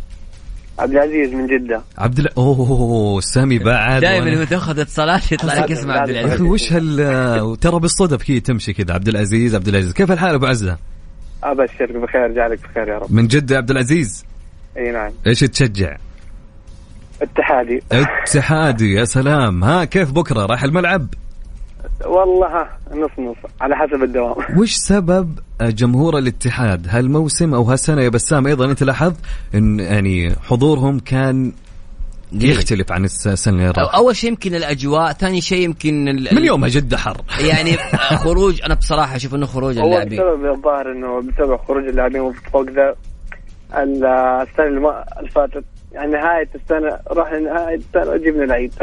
S6: عبد العزيز من جدة.
S2: عبد ال... أوه سامي بعد
S3: دائما لما تاخذ اتصالات يطلع لك اسم عبد
S2: يا أخي
S3: العزيز.
S2: وش هال ترى بالصدف هي تمشي كذا عبد العزيز عبد العزيز. كيف الحال أبو عزة؟
S6: أبشرك بخير جعلك بخير يا رب.
S2: من يا عبد العزيز؟
S6: أي نعم.
S2: إيش تشجع؟
S6: اتحادي.
S2: اتحادي يا سلام. ها كيف بكرة؟ راح الملعب؟
S6: والله نص نص على حسب الدوام.
S2: وش سبب جمهور الاتحاد؟ هالموسم أو هالسنة يا بسام أيضا أنت لاحظت إن يعني حضورهم كان يختلف عن الس- السنة اللي راحت؟
S3: أول شيء يمكن الأجواء ثاني شيء يمكن ال-
S2: من يومها جده حر.
S3: يعني خروج أنا بصراحة أشوف إنه خروج
S6: هو
S3: اللاعبين.
S6: بسبب الظاهر إنه بسبب خروج اللاعبين وفوق ذا ال- السنة اللي ما- اللي فاتت. يعني نهاية السنة رحنا نهايه السنة جبنا العيد.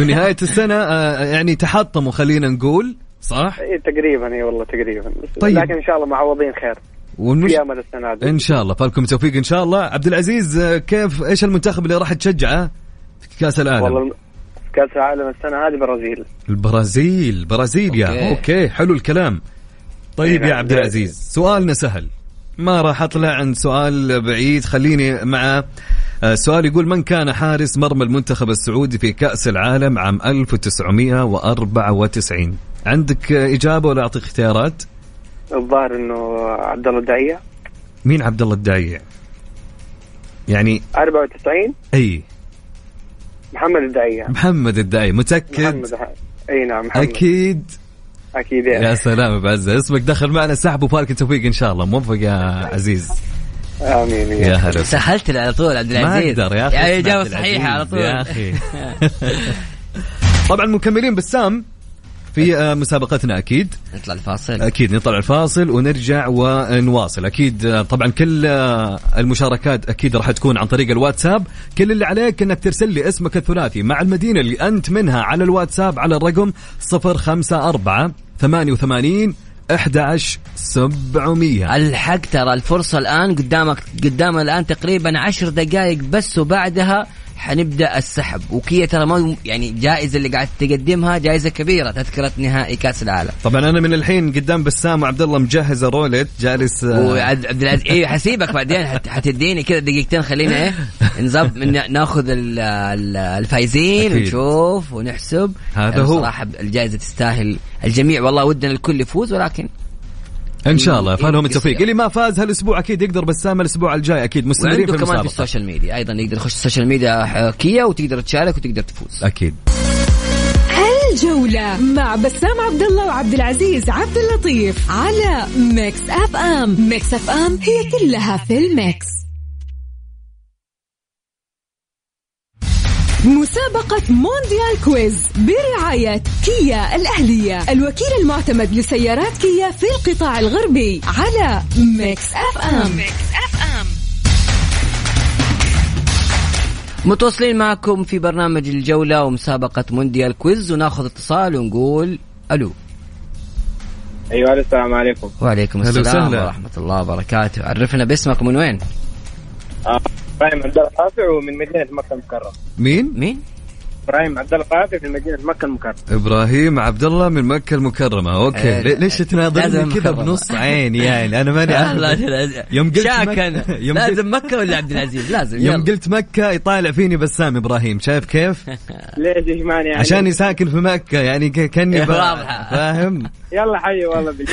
S2: ونهايه السنة آه، يعني تحطموا خلينا نقول صح؟
S6: اي تقريبا اي والله تقريبا.
S2: طيب.
S6: لكن إن شاء الله معوضين خير.
S2: والمش...
S6: في أمل السنة هذه.
S2: إن شاء الله فالكم توفيق إن شاء الله. عبد العزيز آه، كيف إيش المنتخب اللي راح تشجعه في كأس العالم؟
S6: والله كأس العالم السنة هذه برازيل.
S2: البرازيل برازيل يا
S3: okay.
S2: Okay حلو الكلام. طيب
S6: إيه
S2: يا
S6: نعم.
S2: عبد العزيز سؤالنا سهل. ما راح أطلع عن سؤال بعيد خليني مع آه، سؤال يقول من كان حارس مرمى المنتخب السعودي في كأس العالم عام 1994 عندك آه، إجابة ولا أعطيك اختيارات؟
S6: الظاهر إنه عبد الله الدعيع
S2: مين عبد الله الدعيع يعني
S6: 94
S2: أي.
S6: محمد الدعيه
S2: محمد الداعي متأكد؟
S6: محمد أي نعم محمد.
S2: أكيد.
S6: أكيد
S2: يا
S6: يعني.
S2: سلام بعزة اسمك دخل معنا سحب وفالك التوفيق إن شاء الله. موفق يا عزيز.
S6: آمين
S2: يا هلا.
S3: سهلت لي على طول عبد
S2: ما
S3: العزيز.
S2: أقدر يا أخي
S3: يعني اجابه صحيحه على طول.
S2: يا أخي. طبعا مكملين بسام في آه، مسابقتنا أكيد.
S3: نطلع الفاصل.
S2: أكيد نطلع الفاصل ونرجع ونواصل. أكيد آه، طبعا كل آه، المشاركات أكيد راح تكون عن طريق الواتساب. كل اللي عليك إنك ترسل لي اسمك الثلاثي مع المدينة اللي أنت منها على الواتساب على الرقم 054 88 11700
S3: الحق ترى الفرصة الآن قدامك قدام الآن تقريبا عشر دقائق بس وبعدها حنبدأ السحب وكيا ترى ما يعني جائزة اللي قاعد تقدمها جائزة كبيرة تذكرة نهائي كأس العالم
S2: طبعا أنا من الحين قدام بسام وعبد الله مجهز الرولت جالس آه،
S3: وعبد عبد العزيز إيه حسيبك بعدين حت- حتديني كذا دقيقتين خلينا إيه نظب من ناخذ ال- ال- الفايزين
S2: أكيد.
S3: ونشوف ونحسب
S2: هذا هو.
S3: صراحة الجائزة تستاهل الجميع والله ودنا الكل يفوز ولكن
S2: إن شاء الله. فلهم
S3: يقصر.
S2: التوفيق اللي ما فاز هالاسبوع أكيد يقدر؟ بسام الأسبوع الجاي أكيد مستمرين في
S3: كمان في
S2: المسابقه
S3: ال social media أيضا يقدر يخش ال social media كيا وتقدر تشارك وتقدر تفوز.
S2: أكيد.
S1: الجولة مع بسام عبد الله وعبد العزيز عبد اللطيف على Mix FM. Mix FM هي كلها في ال Mix. مسابقة مونديال quiz برعاية كيا الأهلية. الوكيل المعتمد لسيارات كيا في القطاع الغربي على Mix FM. Mix FM
S3: متواصلين معكم في برنامج الجولة ومسابقة مونديال quiz وناخذ اتصال ونقول ألو.
S6: أيوه السلام عليكم.
S3: وعليكم السلام. ورحمة الله وبركاته. عرفنا باسمك من وين؟
S6: إبراهيم عبد الله القافع ومن مدينة مكة المكرمة.
S2: مين؟
S3: مين؟
S6: إبراهيم عبد الله القافع في مدينة مكة المكرمة.
S2: إبراهيم عبد الله من مكة المكرمة. أوكي
S3: آه،
S2: لي- ليش تناظرني كذا. بنص عين يعني أنا ماني
S3: لا
S2: يوم قلت
S3: شاك
S2: مكة-
S3: أنا
S2: يوم قلت-
S3: لازم مكة ولا عبد العزيز؟ لازم
S2: يوم. قلت مكة يطالع فيني بسام إبراهيم. شايف كيف؟
S6: ليش إيش مانع يعني
S2: عشاني ساكن في مكة يعني ك- كأني
S3: واضحة.
S2: فاهم؟
S6: يلا حي والله بالله.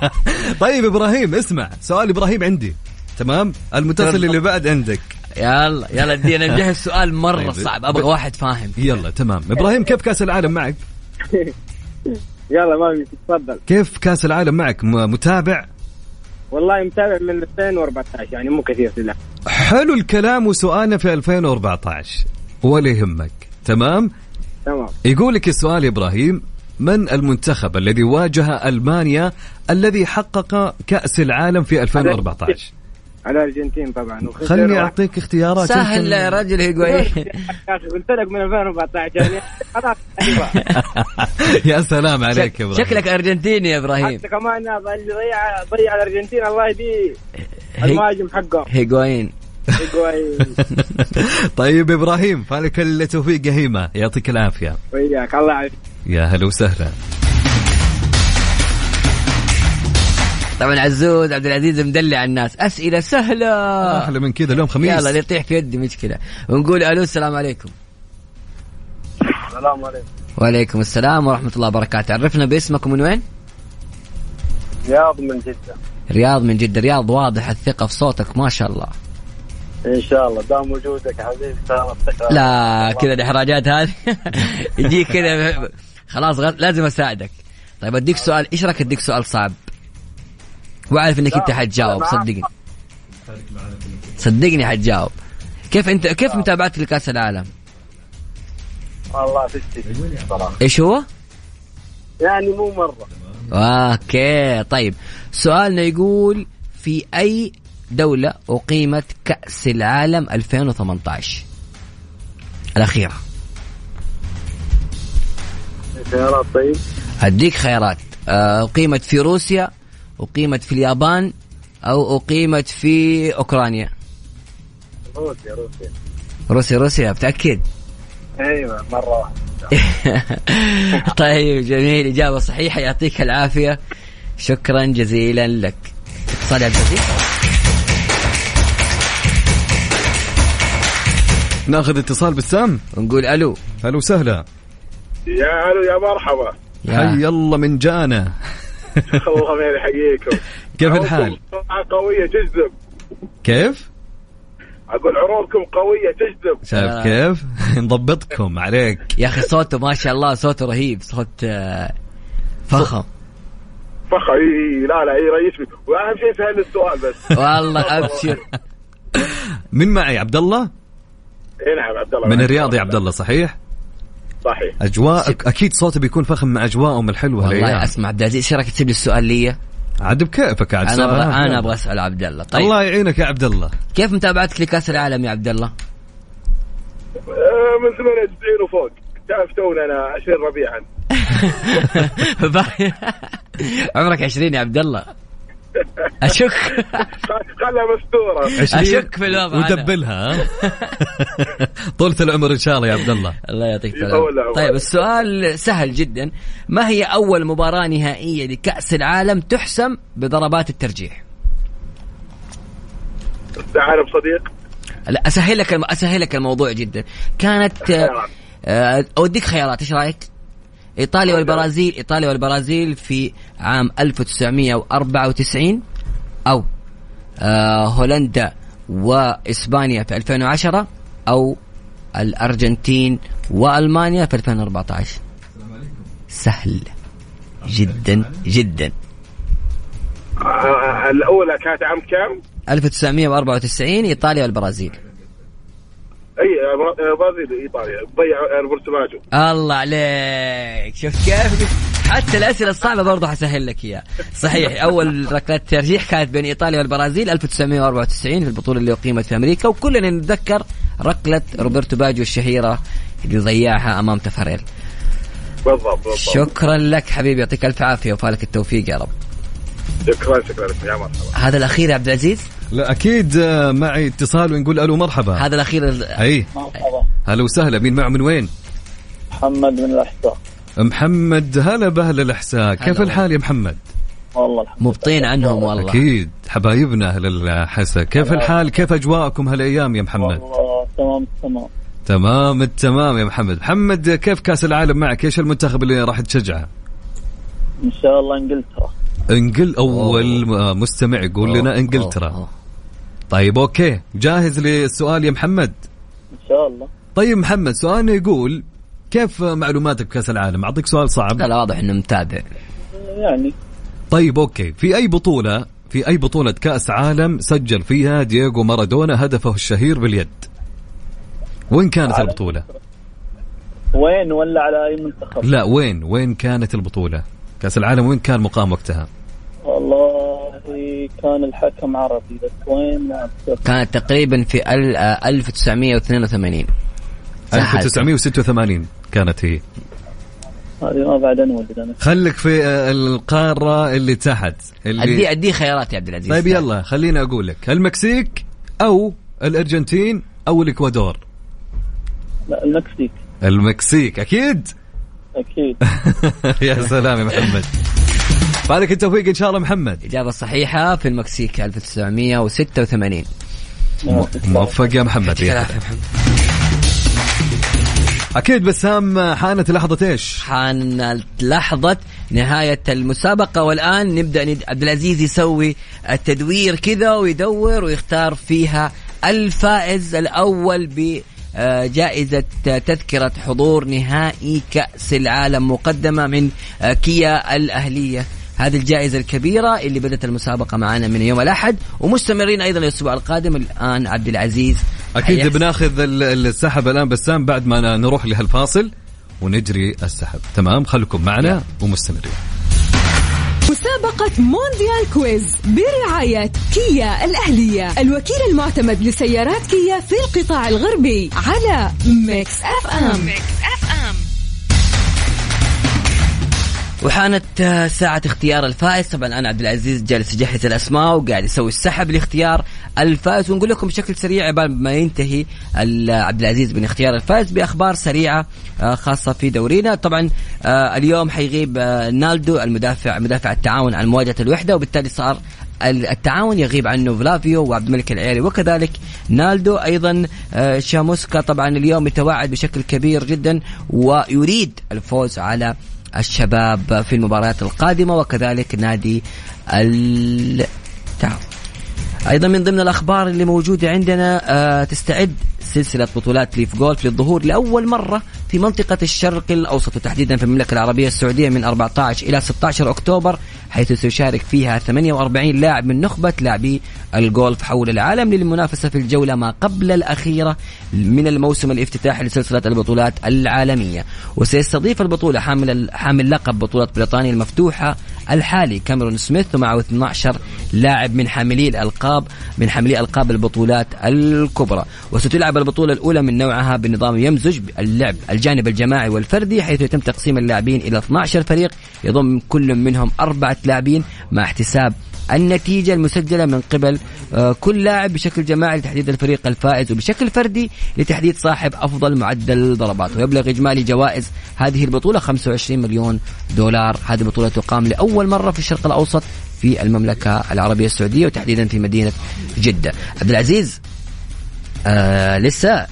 S2: طيب إبراهيم اسمع سؤال إبراهيم عندي. تمام؟ المتصل اللي بعد عندك.
S3: يلا يلا ادينا نجهز سؤال مرة
S2: طيب.
S3: صعب أبغى واحد فاهم.
S2: يلا تمام. إبراهيم كيف كأس العالم معك؟
S6: يلا ما تفضل.
S2: كيف كأس العالم معك؟ متابع؟
S6: والله متابع من 2014 يعني مو كثير لا.
S2: حلو الكلام وسؤالنا في 2014 ولا يهمك. تمام؟
S6: تمام.
S2: يقول لك السؤال يا إبراهيم من المنتخب الذي واجه ألمانيا الذي حقق كأس العالم في 2014
S6: الأرجنتين طبعا. وخسر
S2: خلني
S6: واحد.
S2: أعطيك اختيارات.
S3: سهل يا رجل هيجوين
S6: يا أخي قلت لك من 2014 يعني خلاص.
S2: يا سلام عليك يا إبراهيم.
S3: شكلك أرجنتيني يا إبراهيم.
S6: حتى كمان اللي ضيع ضيع الأرجنتين الله يهديه. المهاجم حقه.
S3: هيجوين.
S2: طيب إبراهيم فالك التوفيق يا هيمه يعطيك العافية.
S6: وياك الله يعافيك.
S2: يا هلا وسهلا.
S3: طبعا عزوز عبد العزيز مدلع الناس. أسئلة سهلة.
S2: أحلى من كذا اليوم خميس.
S3: يلا اللي يطيح في يدي مشكلة. ونقول ألو السلام عليكم.
S6: السلام عليكم.
S3: وعليكم السلام ورحمة الله وبركاته. عرفنا باسمك ومن وين؟
S6: رياض من جدة.
S3: رياض من جدة. رياض واضح الثقة في صوتك ما شاء الله.
S6: إن شاء الله. دام وجودك حبيبي.
S3: لا كذا الإحراجات هذه. يجيك كذا. خلاص غ- لازم أساعدك. طيب أديك سؤال. إيش رايك أديك سؤال صعب؟ وأعرف إنك أنت حتجاوب. صدقني. صدقني حتجاوب. كيف انت كيف متابعتك لكأس العالم؟
S6: والله فستي صراحة.
S3: إيش هو؟
S6: يعني مو مرة.
S3: أوكي طيب. سؤالنا يقول في أي دولة أقيمت كأس العالم 2018 الأخيرة.
S6: خيارات طيب.
S3: هديك خيارات. آه، أقيمت في روسيا أقيمت في اليابان أو أقيمت في أوكرانيا؟
S6: روسيا روسيا.
S3: روسيا روسيا متأكد
S6: أيوه مرة واحدة.
S3: طيب جميل إجابة صحيحة يعطيك العافية. شكرا جزيلا لك. اتصال يا عبد العزيز
S2: ناخذ اتصال بسام
S3: ونقول ألو.
S2: هلا وسهلا
S5: يا ألو يا مرحبا.
S2: حي الله من جانا.
S5: الله ما يحييكم
S2: كيف الحال؟
S5: قوية تجذب
S2: كيف؟
S5: أقول عروضكم قوية تجذب
S2: شايف
S3: آه.
S2: كيف؟ نضبطكم عليك
S3: يا أخي صوته ما شاء الله صوته رهيب صوت آه، فخم
S5: فخر إي لا لا يريشني وأهم شيء سهل السؤال بس
S3: والله أبشر
S2: من معي عبد الله؟
S5: إي نعم عبد الله
S2: من الرياض يا عبد الله صحيح؟
S5: صحيح.
S2: أجواء أكيد صوته بيكون فخم مع اجواءهم الحلوه
S3: والله
S2: هالايام
S3: أسمع عبد العزيز إيش رأيك تسيب لي السؤال لي؟
S2: عاد بكيفك عاد
S3: أنا
S2: سؤال.
S3: أبغى أنا أبغى أسأل عبد الله. طيب.
S2: الله يعينك يا عبد الله.
S3: كيف متابعتك لكاس العالم يا عبد الله؟
S5: آه، من 98 وفوق. تعرف تونا أنا 20 ربيعا.
S3: عمرك 20 يا عبد الله. أشك
S5: خلها مستورة
S3: أشك في الوضع.
S2: ودبلها ها؟ طولة العمر إن شاء الله يا عبد الله
S3: الله يعطيك
S5: العافية.
S3: طيب السؤال سهل جدا ما هي أول مباراة نهائية لكأس العالم تحسم بضربات الترجيح؟
S5: تعال بصديق
S3: لا اسهل لك الم... اسهل لك الموضوع جدا كانت آه، آه، أوديك خيارات إيش رأيك؟ إيطاليا والبرازيل إيطاليا والبرازيل في عام 1994 أو آه، هولندا وإسبانيا في 2010 أو الأرجنتين وألمانيا في 2014 سهل جدا جدا.
S5: الأولى كانت عام كم؟
S3: 1994 إيطاليا والبرازيل.
S5: أي آه، برازيل ايطاليا ضيع روبرتو باجو
S3: الله عليك. شفت كيف حتى الأسئلة الصعبة برضه حسهل لك إياها. صحيح أول ركله ترجيح كانت بين إيطاليا والبرازيل 1994 في البطولة اللي اقيمت في أمريكا وكلنا نتذكر ركلة روبرتو باجو الشهيرة اللي ضيعها أمام تافاريل
S5: بالضبط بالضبط.
S3: شكرا لك حبيبي يعطيك ألف عافية وفالك التوفيق يا رب.
S5: شكرا شكرا. لك يا مرحبا.
S3: هذا الأخير يا عبد العزيز؟
S2: لا أكيد آه، معي اتصال ونقول ألو مرحبا.
S3: هذا الأخير ال-
S2: أي.
S6: مرحبا.
S2: هلا وسهلا مين معه من وين؟
S6: محمد من الأحساء.
S2: محمد هلا بهلا الأحساء. كيف الحال يا محمد؟
S6: والله الحمد
S3: مبطين عنهم والله.
S2: أكيد حبايبنا أهل الحسا كيف الحال؟ كيف أجواءكم هالأيام يا محمد؟
S6: والله تمام تمام.
S2: تمام التمام يا محمد. محمد كيف كأس العالم معك؟ إيش المنتخب اللي راح تشجعه؟
S6: إن شاء الله إنجلترا.
S2: انجل أول م- مستمع يقول لنا إنجلترا.
S3: أوه، أوه.
S2: طيب okay. جاهز للسؤال يا محمد؟
S6: إن شاء الله.
S2: طيب محمد سؤالنا يقول كيف معلوماتك بكاس العالم؟ أعطيك سؤال صعب.
S3: لا لا واضح إنه متابع.
S6: يعني.
S2: طيب okay. في أي بطولة في أي بطولة كأس عالم سجل فيها دييغو مارادونا هدفه الشهير باليد؟ وين كانت البطولة؟
S6: وين؟ ولا على أي منتخب؟
S2: لا وين؟ وين كانت البطولة؟ كأس العالم وين كان مقام وقتها؟
S6: والله كان الحكم عربي بس وين.
S3: كانت تقريبا في ال- آه، 1982 سهلت.
S2: 1986 كانت هي.
S6: هذه ما بعد انولد أنا.
S2: خليك في آه، القارة اللي تحت اللي
S3: ادي أدي خيارات يا عبد العزيز.
S2: طيب يلا خليني أقول لك المكسيك أو الأرجنتين أو الإكوادور؟
S6: لا المكسيك.
S2: المكسيك أكيد؟
S6: أكيد.
S2: يا سلام يا محمد. فالك التوفيق إن شاء الله محمد.
S3: اجابه صحيحه في المكسيك 1986
S2: موفق يا محمد.
S3: العافية محمد.
S2: أكيد بسام حانت لحظة إيش؟
S3: حانت لحظة نهاية المسابقة والآن نبدأ ند... عبد العزيز يسوي التدوير كذا ويدور ويختار فيها الفائز الأول بجائزة تذكرة حضور نهائي كأس العالم مقدمة من كيا الأهلية. هذه الجائزة الكبيرة اللي بدأت المسابقة معنا من يوم الأحد. ومستمرين أيضا الأسبوع القادم. الآن عبد العزيز حيحسب-
S2: بناخذ ال- السحب الآن بسام بعد ما نروح لهالفاصل ونجري السحب. تمام؟ خليكم معنا ومستمرين.
S1: مسابقة مونديال quiz برعاية كيا الأهلية. الوكيل المعتمد لسيارات كيا في القطاع الغربي على Mix FM.
S3: وحانت آه، ساعة اختيار الفائز. طبعا أنا عبد العزيز جالس يجهز الأسماء وقاعد يسوي السحب لاختيار الفائز. ونقول لكم بشكل سريع عبال ما ينتهي عبد العزيز من اختيار الفائز بأخبار سريعة آه، خاصة في دورينا. طبعا آه، اليوم حيغيب نالدو المدافع مدافع التعاون عن مواجهة الوحدة. وبالتالي صار ال- التعاون يغيب عنه فلافيو وعبد الملك العيري وكذلك نالدو أيضا شاموسكا طبعا اليوم يتوعد بشكل كبير جدا ويريد الفوز على الشباب في المباريات القادمة وكذلك نادي التعاون. أيضا من ضمن الأخبار اللي موجودة عندنا آه تستعد سلسلة بطولات ليف جولف للظهور لأول مرة في منطقة الشرق الأوسط وتحديدا في المملكة العربية السعودية من 14 إلى 16 أكتوبر حيث سيشارك فيها 48 لاعب من نخبة لاعبي الجولف حول العالم للمنافسة في الجولة ما قبل الأخيرة من الموسم الافتتاحي لسلسلة البطولات العالمية. وسيستضيف البطولة حامل حامل لقب بطولة بريطانيا المفتوحة الحالي كاميرون سميث ومعه 12 لاعب من حاملي الالقاب من حاملي ألقاب البطولات الكبرى. وستلعب البطولة الأولى من نوعها بنظام يمزج اللعب الجانب الجماعي والفردي حيث يتم تقسيم اللاعبين إلى 12 فريق يضم كل منهم أربعة لاعبين مع احتساب النتيجة المسجلة من قبل آه، كل لاعب بشكل جماعي لتحديد الفريق الفائز وبشكل فردي لتحديد صاحب أفضل معدل ضربات ويبلغ إجمالي جوائز هذه البطولة 25 مليون دولار. هذه البطولة تقام لأول مرة في الشرق الأوسط في المملكة العربية السعودية وتحديدا في مدينة جدة. عبد العزيز آه لسه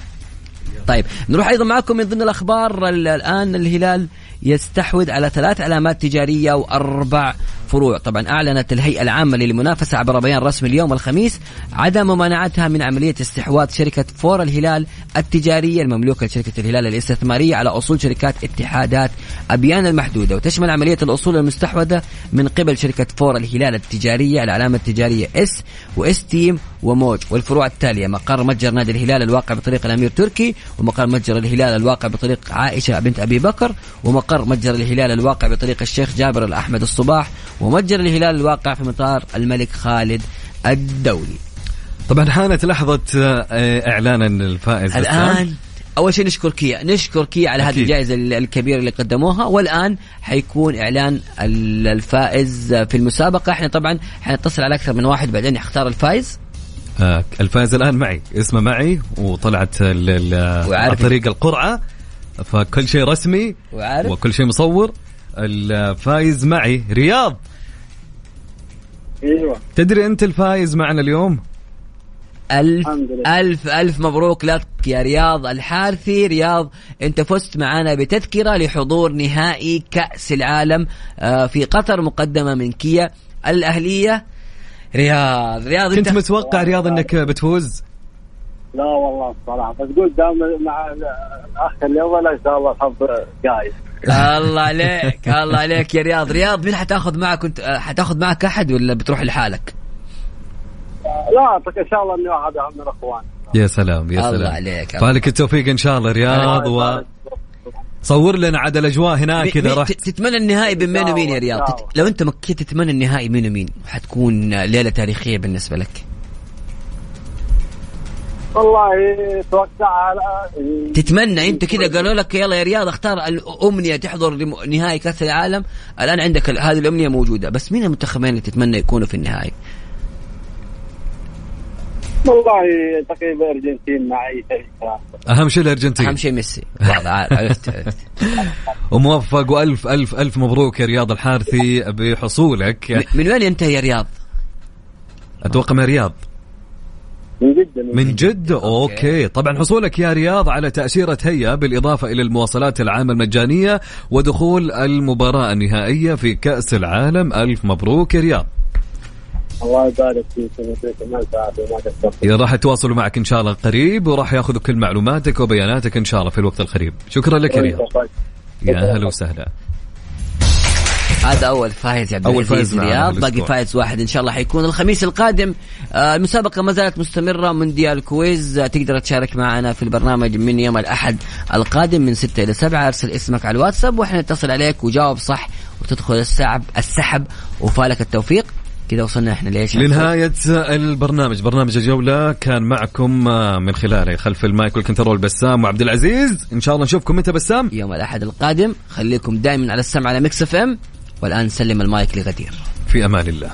S3: طيب نروح أيضا معكم من ضمن الأخبار ال- الآن الهلال يستحوذ على ثلاث علامات تجارية وأربع فروع. طبعا أعلنت الهيئة العامة للمنافسة عبر بيان رسمي اليوم الخميس عدم ممانعتها من عملية استحواذ شركة فور الهلال التجارية المملوكة لشركة الهلال الاستثمارية على أصول شركات اتحادات أبيان المحدودة. وتشمل عملية الأصول المستحوذة من قبل شركة فور الهلال التجارية العلامة التجارية اس واس تيم وموج والفروع التالية مقر متجر نادي الهلال الواقع بطريق الأمير تركي ومقر متجر الهلال الواقع بطريق عائشة بنت أبي بكر ومقر متجر الهلال الواقع بطريق الشيخ جابر الأحمد الصباح ومتجر الهلال الواقع في مطار الملك خالد الدولي.
S2: طبعا حانت لحظة آه، إعلان الفائز.
S3: الآن أول شيء نشكر كيا نشكر كيا على هذه. الجائزة ال- الكبيرة اللي قدموها والآن حيكون إعلان ال- الفائز في المسابقة. إحنا طبعا حنتصل على أكثر من واحد بعدين يختار الفائز.
S2: آه، الفائز الآن معي اسمه معي وطلعت طريق القرعة فكل شيء رسمي
S3: وعارف.
S2: وكل شيء مصور. الفايز معي رياض.
S6: إيوه.
S2: تدري أنت الفايز معنا اليوم؟
S3: ألف
S6: الحمد لله.
S3: ألف ألف مبروك لك يا رياض الحارثي. رياض أنت فزت معنا بتذكرة لحضور نهائي كأس العالم آه، في قطر مقدمة من كيا. الأهلية رياض. رياض
S2: كنت
S3: أنت
S2: متوقع رياض أنك بتفوز؟
S6: لا والله الصراحه بس قلت دام مع الاخ اللي اول إن شاء الله الحظ جايز
S3: الله عليك الله عليك يا رياض. رياض مين حتاخذ معك كنت حتاخذ معك أحد ولا بتروح لحالك؟
S6: لا إن شاء الله إني واحد من الاخوان
S2: يا سلام يا
S3: الله
S2: سلام.
S3: عليك.
S2: فالك التوفيق إن شاء الله رياض وصور لنا عاد الأجواء هناك كذا
S3: مين-
S2: رحت.
S3: تتمنى النهائي بين مين ومين يا رياض؟ لو أنت مكيت تتمنى النهائي مين ومين حتكون ليلة تاريخية بالنسبة لك؟
S6: والله توقع على
S3: تتمنى انت كذا قالوا لك يلا يا رياض اختار الأمنية تحضر نهائي كأس العالم. الآن عندك هذه الأمنية موجودة بس مين المنتخبين اللي تتمنى يكونوا في النهائي؟
S6: والله تقريبا ارجنتين مع أي فريق
S2: أهم شيء الأرجنتين.
S3: أهم شيء ميسي. عرفت
S2: وموفق وألف ألف ألف مبروك يا رياض الحارثي بحصولك.
S3: من وين ينتهي يا رياض؟
S2: أتوقع من رياض.
S6: من جدا
S2: من جدة أوكي. طبعا حصولك يا رياض على تأشيرة هيا بالإضافة إلى المواصلات العامة المجانية ودخول المباراة النهائية في كأس العالم. ألف مبروك يا رياض.
S6: الله يبارك فيك
S2: راح يتواصلوا معك إن شاء الله قريب وراح ياخذوا كل معلوماتك وبياناتك إن شاء الله في الوقت القريب. شكرا لك يا رياض. يا هلا وسهلا.
S3: هذا أول فايز يا عبد
S2: أول
S3: العزيز
S2: فايز معنا
S3: رياض
S2: بالأسبوع.
S3: باقي فايز واحد إن شاء الله حيكون. الخميس القادم آه، المسابقة ما زالت مستمرة. مونديال quiz آه، تقدر تشارك معنا في البرنامج من يوم الأحد القادم من 6 إلى 7 أرسل اسمك على الواتساب وإحنا نتصل عليك وجاوب صح وتدخل السحب السحب وفالك التوفيق. كذا وصلنا إحنا ليش
S2: لنهاية البرنامج. برنامج الجولة كان معكم آه، من خلاله خلف ال mic وال control بسام وعبد العزيز. إن شاء الله نشوفكم. متى بسام؟
S3: يوم الأحد القادم. خليكم دائما على السمع على Mix FM. والآن سلم المايك لغدير.
S2: في أمان الله.